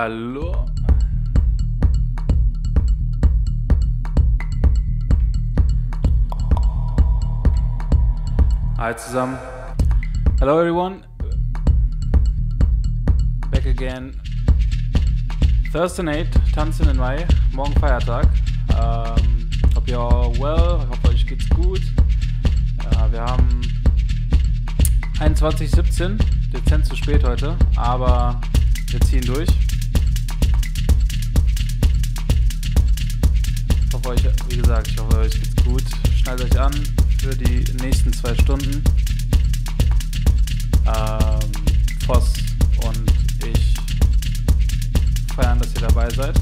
Hallo. Hi zusammen. Hello everyone. Back again. Thursday night, tanzen in Mai. Morgen Feiertag. Ähm, hope you're all well. Ich hoffe, euch geht's gut. Äh, wir haben 21.17, dezent zu spät heute, aber wir ziehen durch. Euch, wie gesagt, ich hoffe euch geht's gut. Schneidet euch an für die nächsten zwei Stunden. Ähm, Voss und ich feiern, dass ihr dabei seid.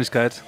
Kleinigkeit.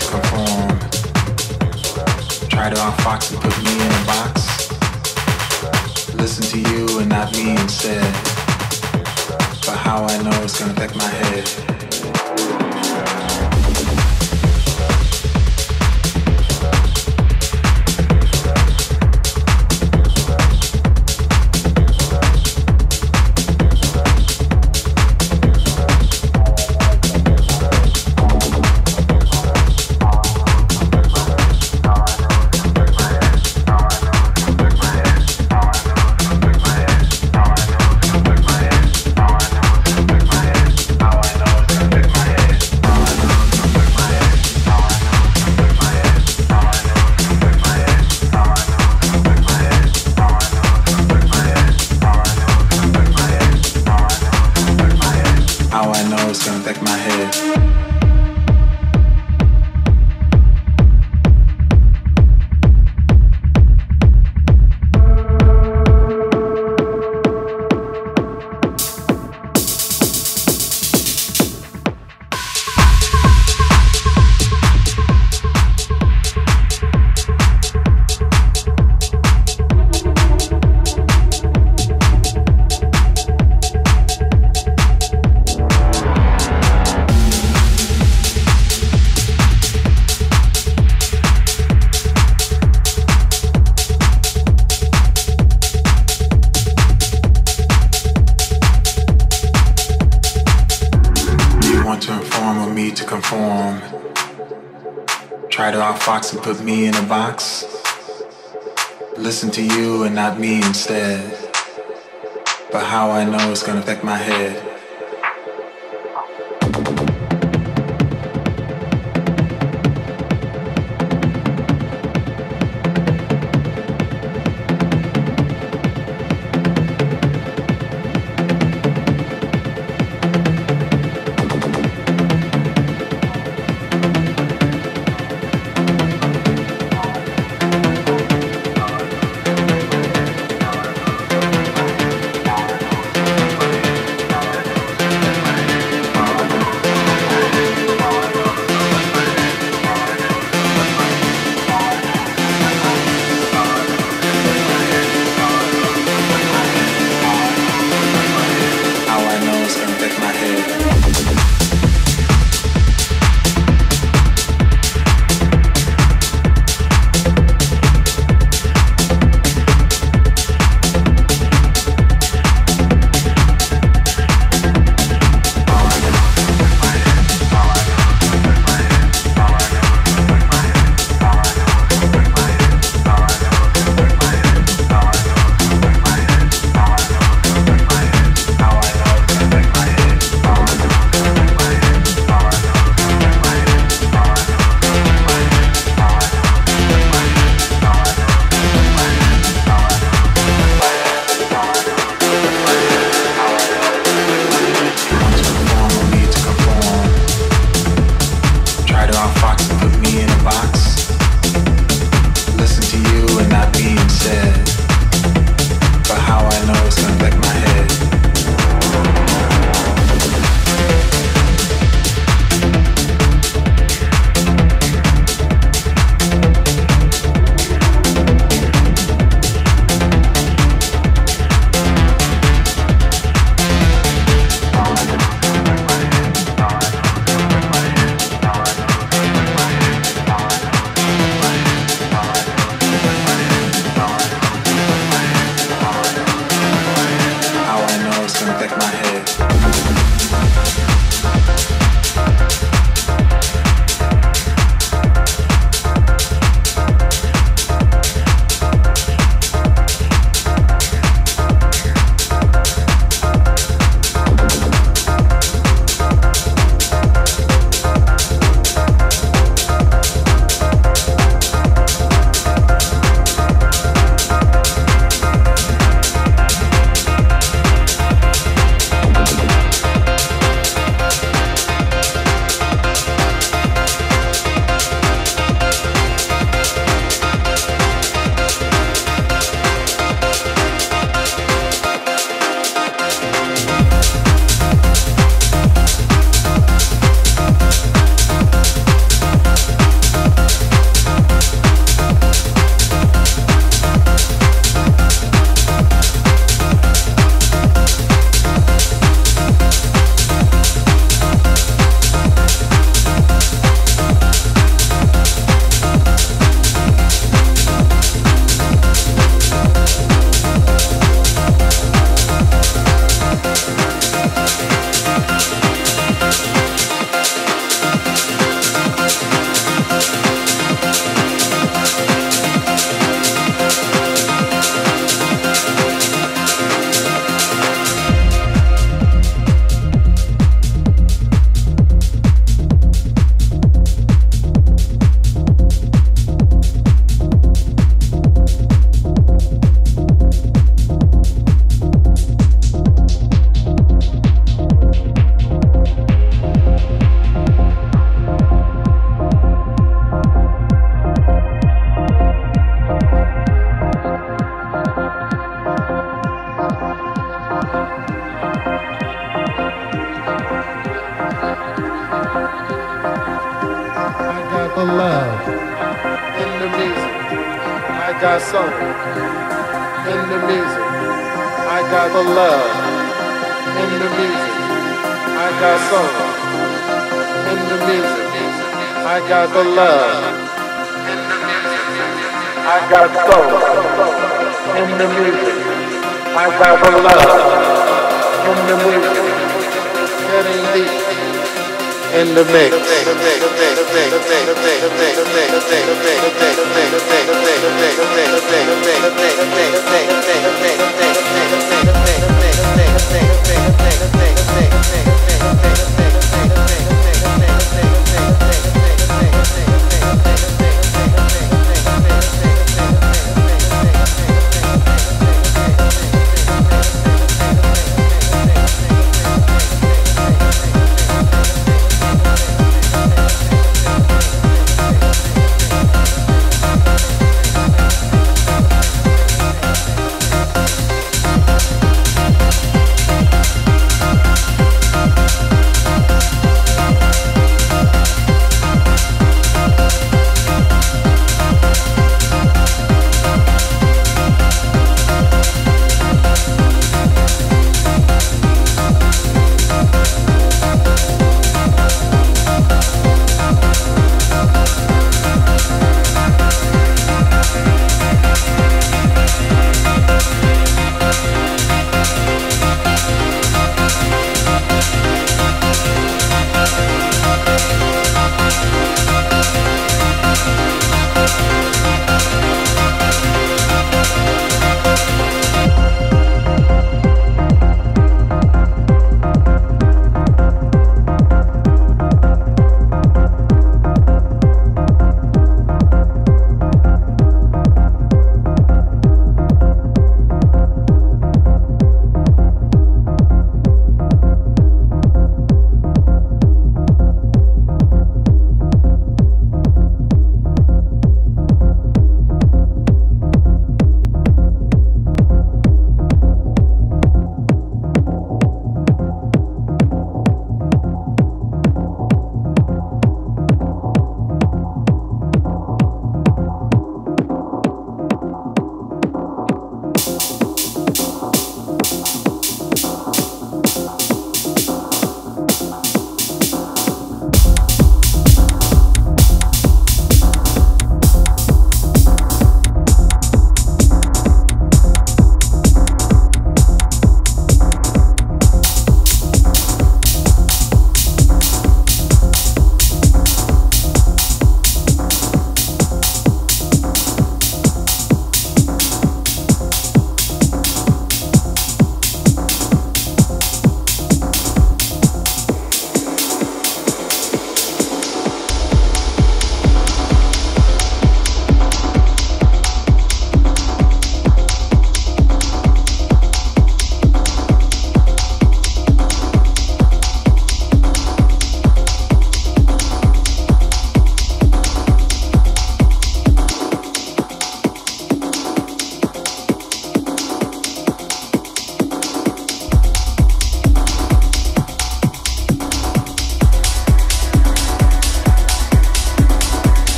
to. Try to outfox and put me in a box. Listen to you and not me instead. But how I know it's gonna affect my head.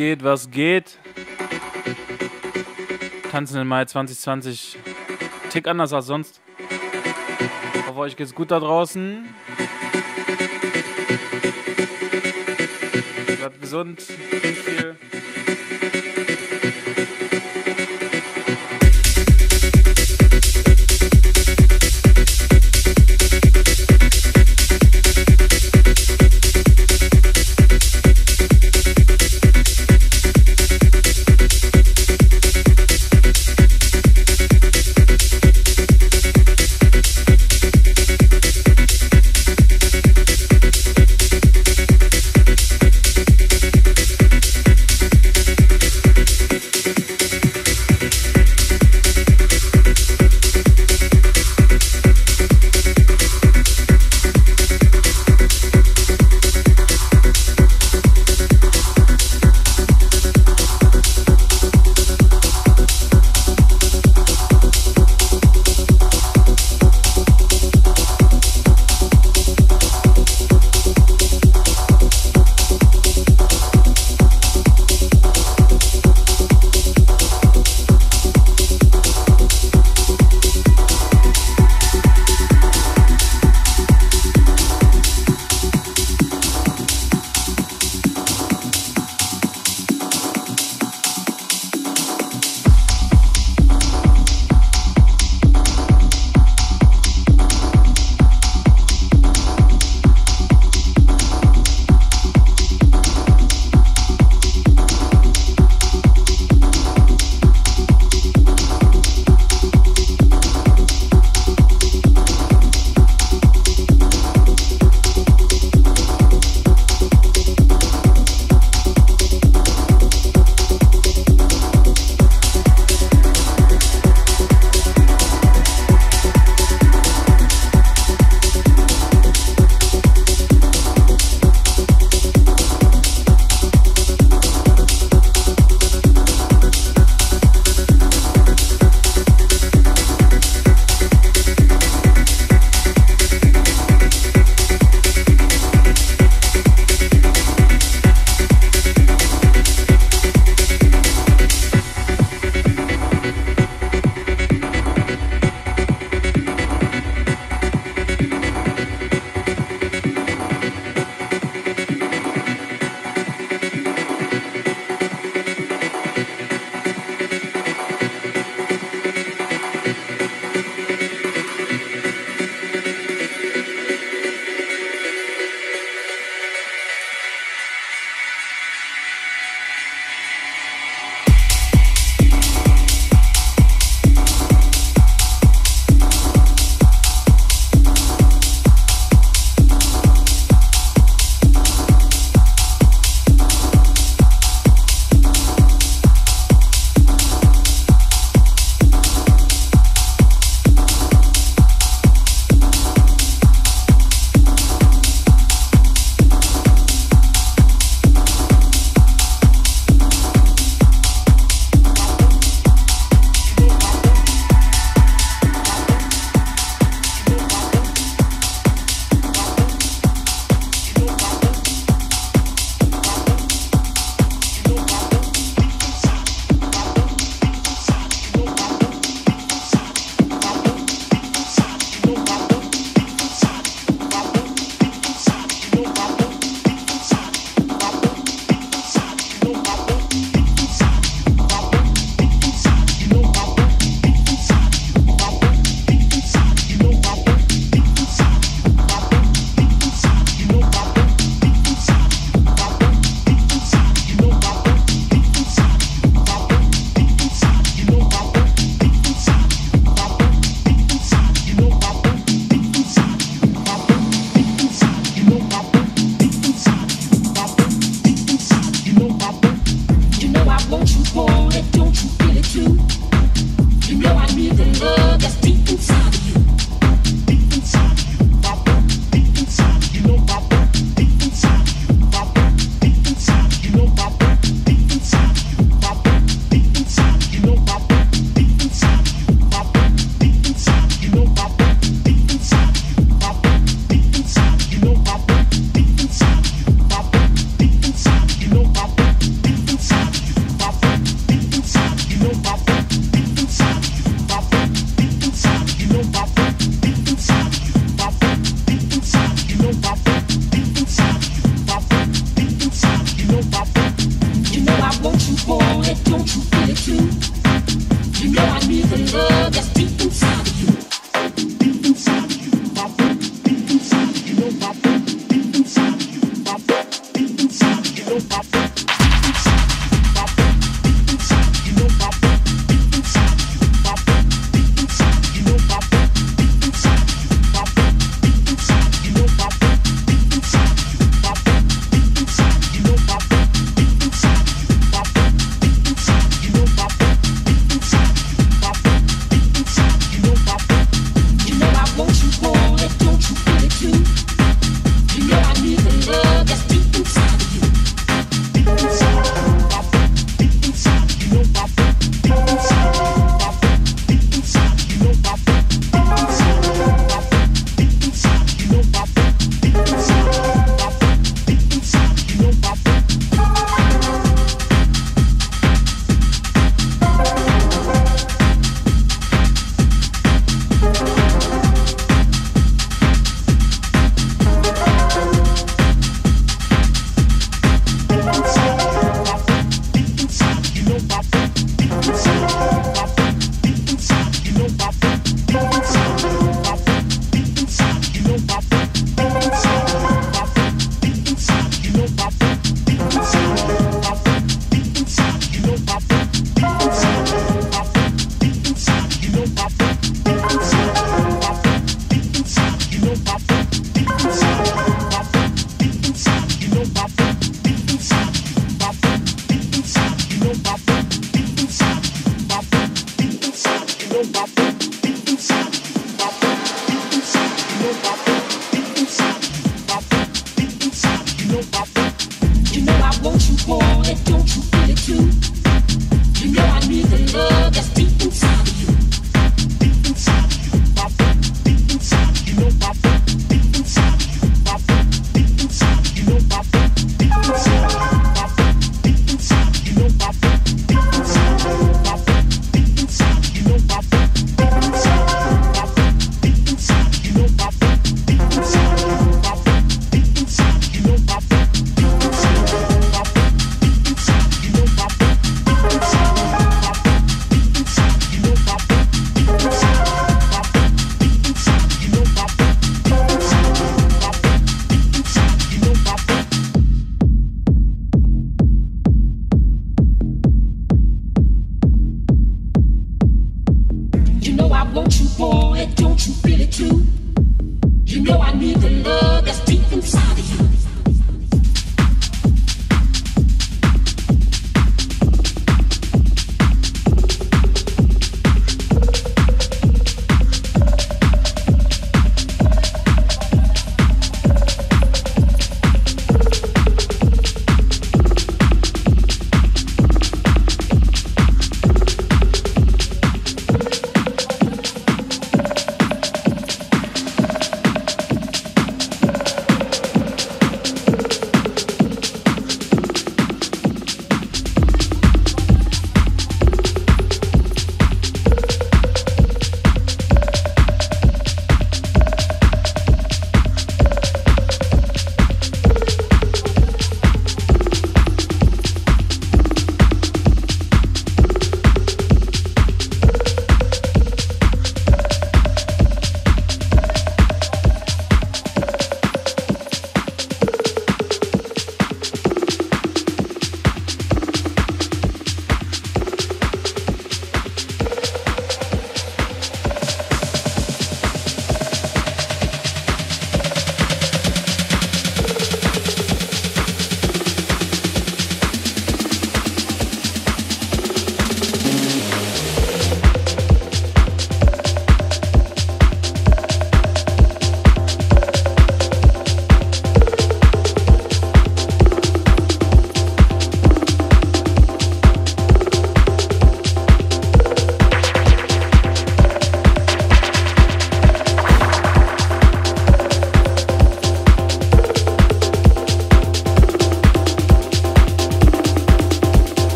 Geht, was geht. Tanzen im Mai 2020. Tick anders als sonst. Ich hoffe, euch geht's gut da draußen. Bleibt gesund, trinkt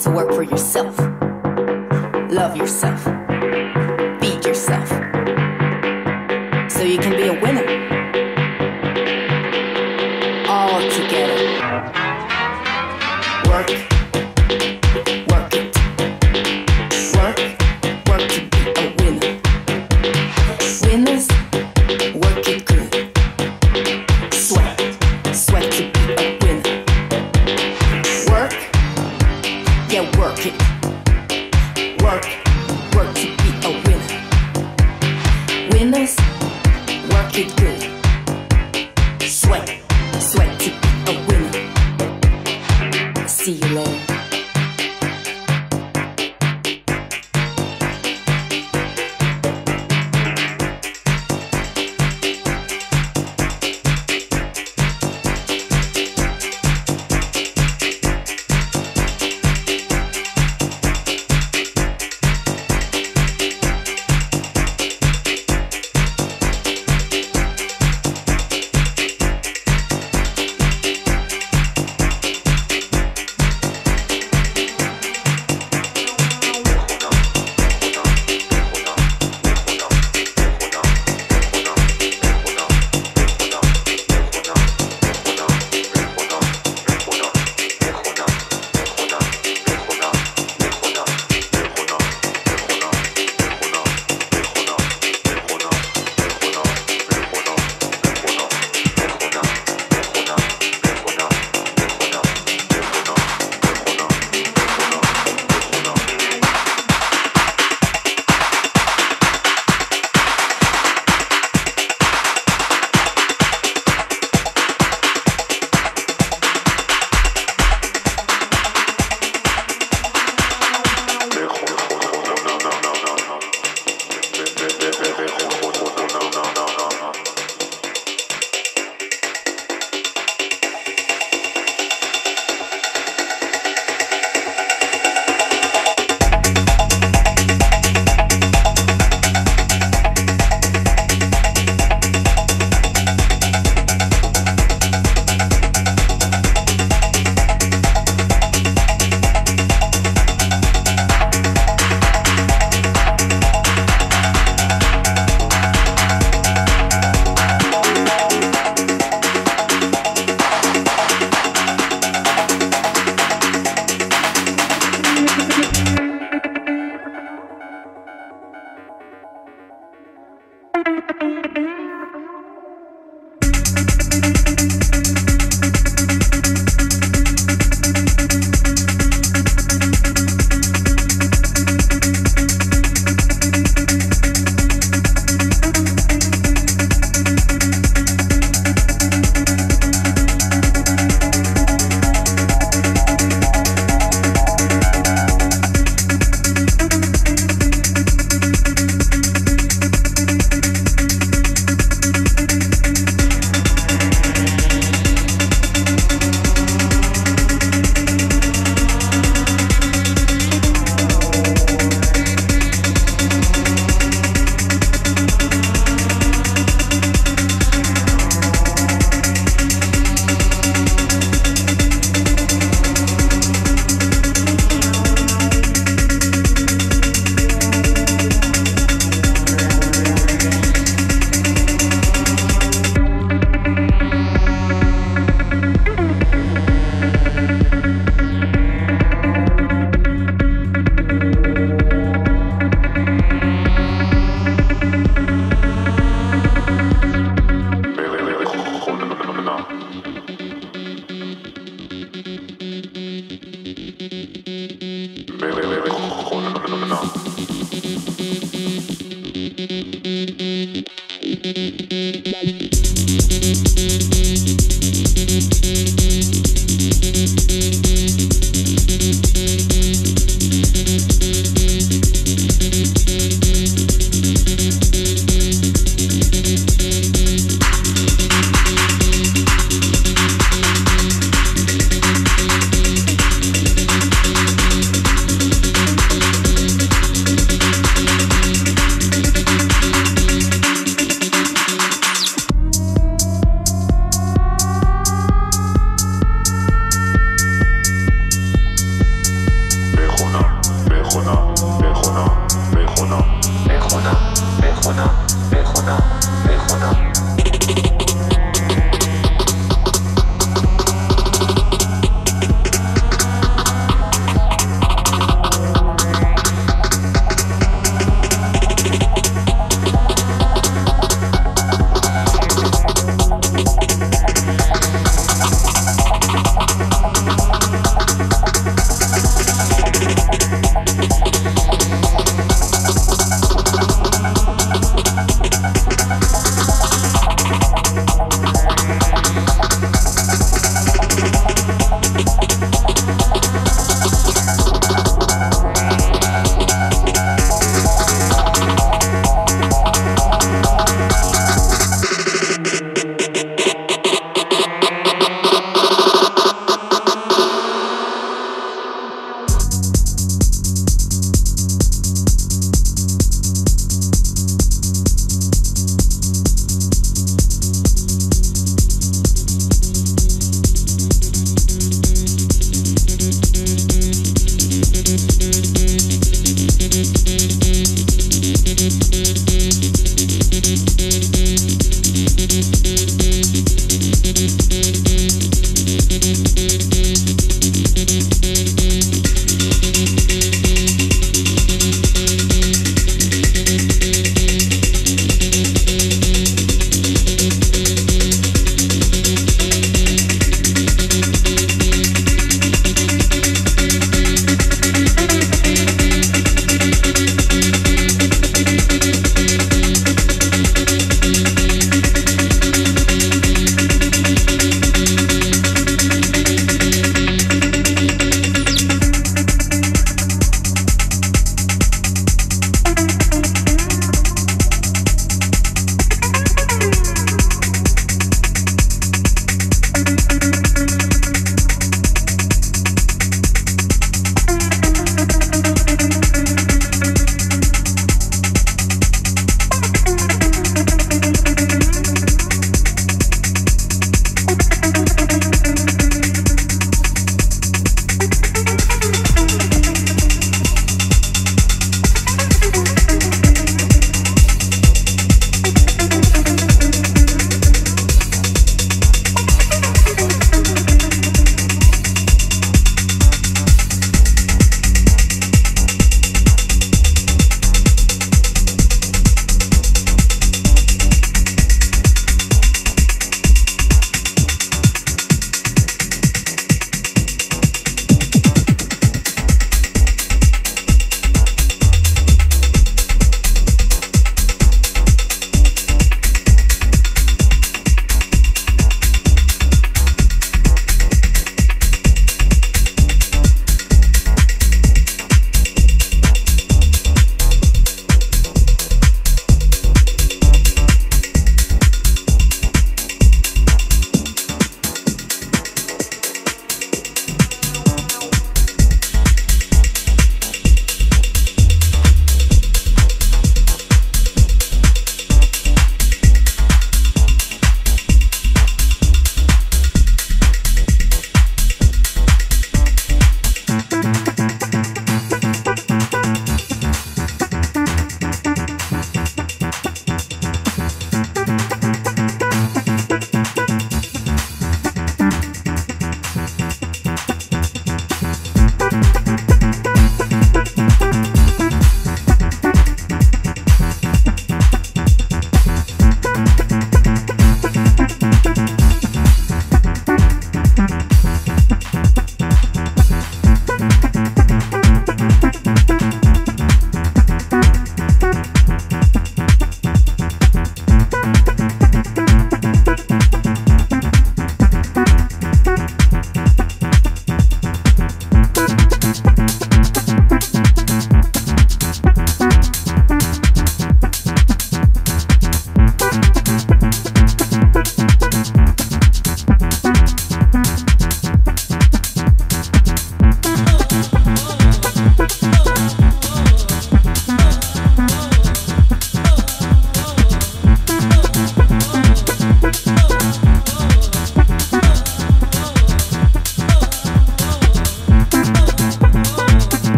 to work for yourself. Love yourself. Feed yourself.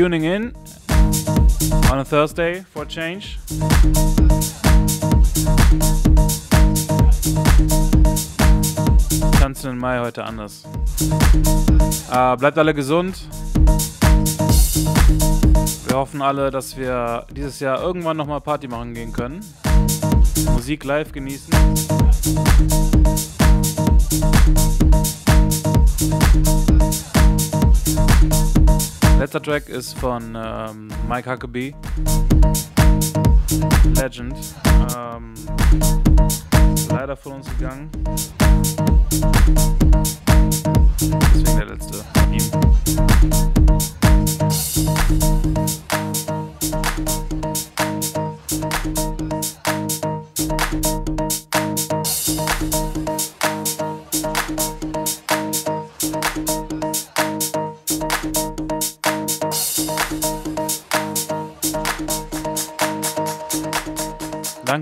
Tuning in on a Thursday for a change. Tanzen im Mai heute anders. Äh, bleibt alle gesund. Wir hoffen alle, dass wir dieses Jahr irgendwann nochmal Party machen gehen können. Musik live genießen. Letzter Track ist von ähm, Mike Huckabee. Legend. Ähm, leider von uns gegangen. Deswegen der letzte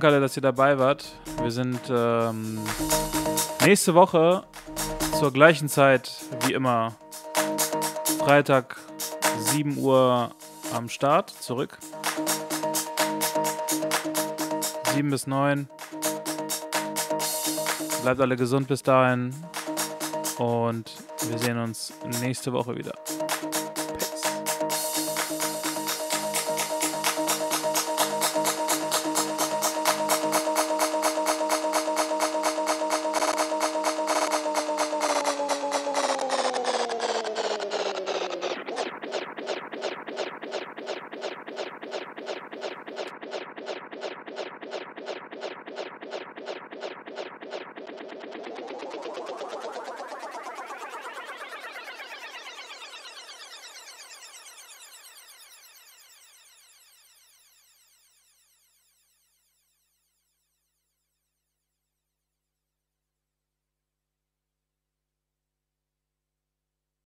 alle, dass ihr dabei wart. Wir sind ähm, nächste Woche zur gleichen Zeit wie immer. Freitag 7 Uhr am Start zurück. 7 bis 9. Bleibt alle gesund bis dahin. Und wir sehen uns nächste Woche wieder.